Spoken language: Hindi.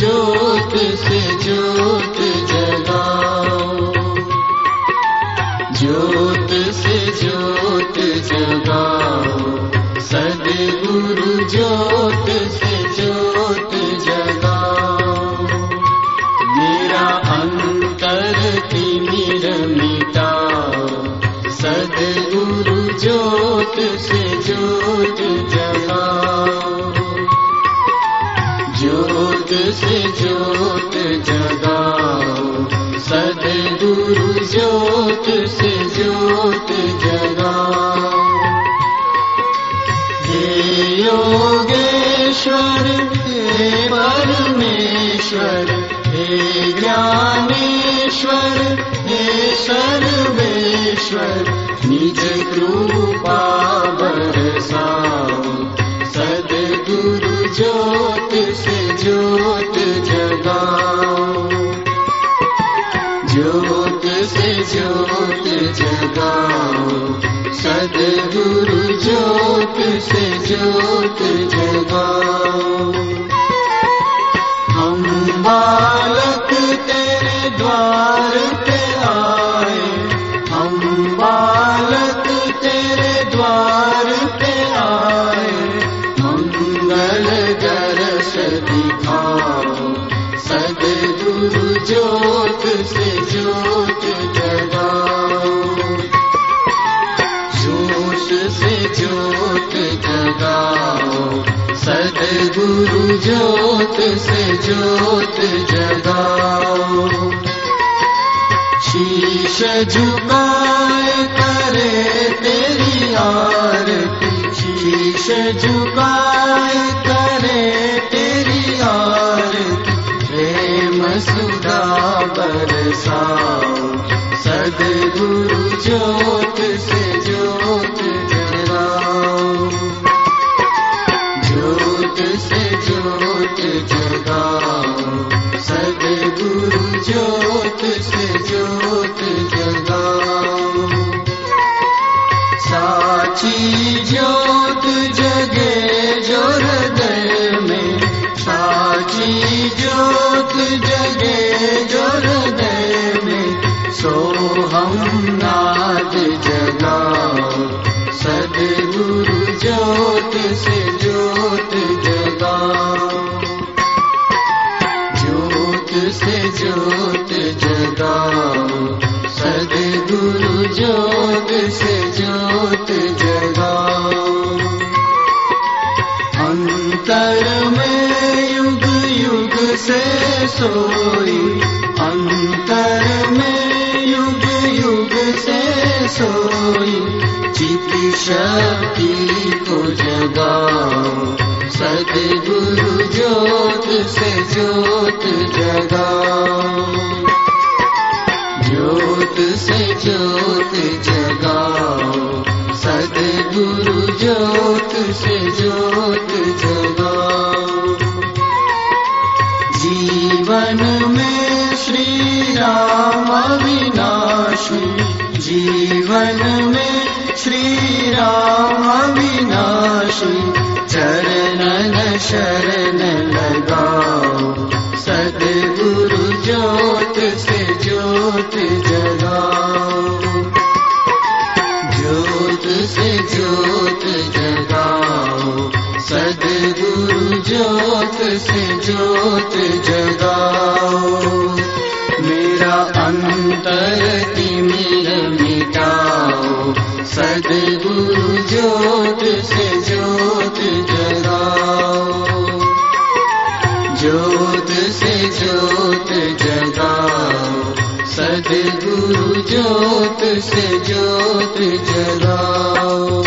जोत से जोत जगाओ। जोत से जोत जगाओ। सदगुरु जोत से जोत जगाओ। मेरा अंतर की मीर मिटाओ। सदगुरु जोत से जोत जगाओ। ज्योत जगाओ। सदगुरु ज्योत से ज्योत जगाओ। हे योगेश्वर हे परमेश्वर हे ज्ञानेश्वर हे सर्वेश्वर निज कृपा बरसाओ। सदगुरु ज्योत से ज्योत जगाओ ज्योत से ज्योत जगाओ सदगुरु ज्योत से ज्योत सदगुरु से से सदगुरु ज्योत से ज्योत जगाओ शीश झुकाए करे तेरी आरती शीश झुकाए करे तेरी आरती प्रेम सुधा बरसाओ। सदगुरु ज्योत से ज्योत जगाओ। ज्योत से ज्योत जगाओ। सदगुरु ज्योत से ज्योत जगाओ। साची ज्योत जगे जो हृदय में। साची ज्योत जगे जो हृदय में। सो हम नाद जगाओ। सदगुरु ज्योत से ज्योत जगाओ। ज्योत से ज्योत जगाओ। सदगुरु ज्योत से जगाओ अंतर में युग युग से अंतर में युग युग से सदगुरु ज्योत से ज्योत जगाओ से ज्योत ज्योत से ज्योत जगाओ। जीवन में श्री राम अविनाशी, जीवन में श्री राम अविनाशी, चरणन शरण लगाओ। सदगुरु ज्योत से ज्योत जगाओ। मेरा अंतर तिमिर मिटाओ। सदगुरु ज्योत से ज्योत जगाओ। ज्योत से ज्योत जगाओ। सदगुरु ज्योत से ज्योत जगाओ।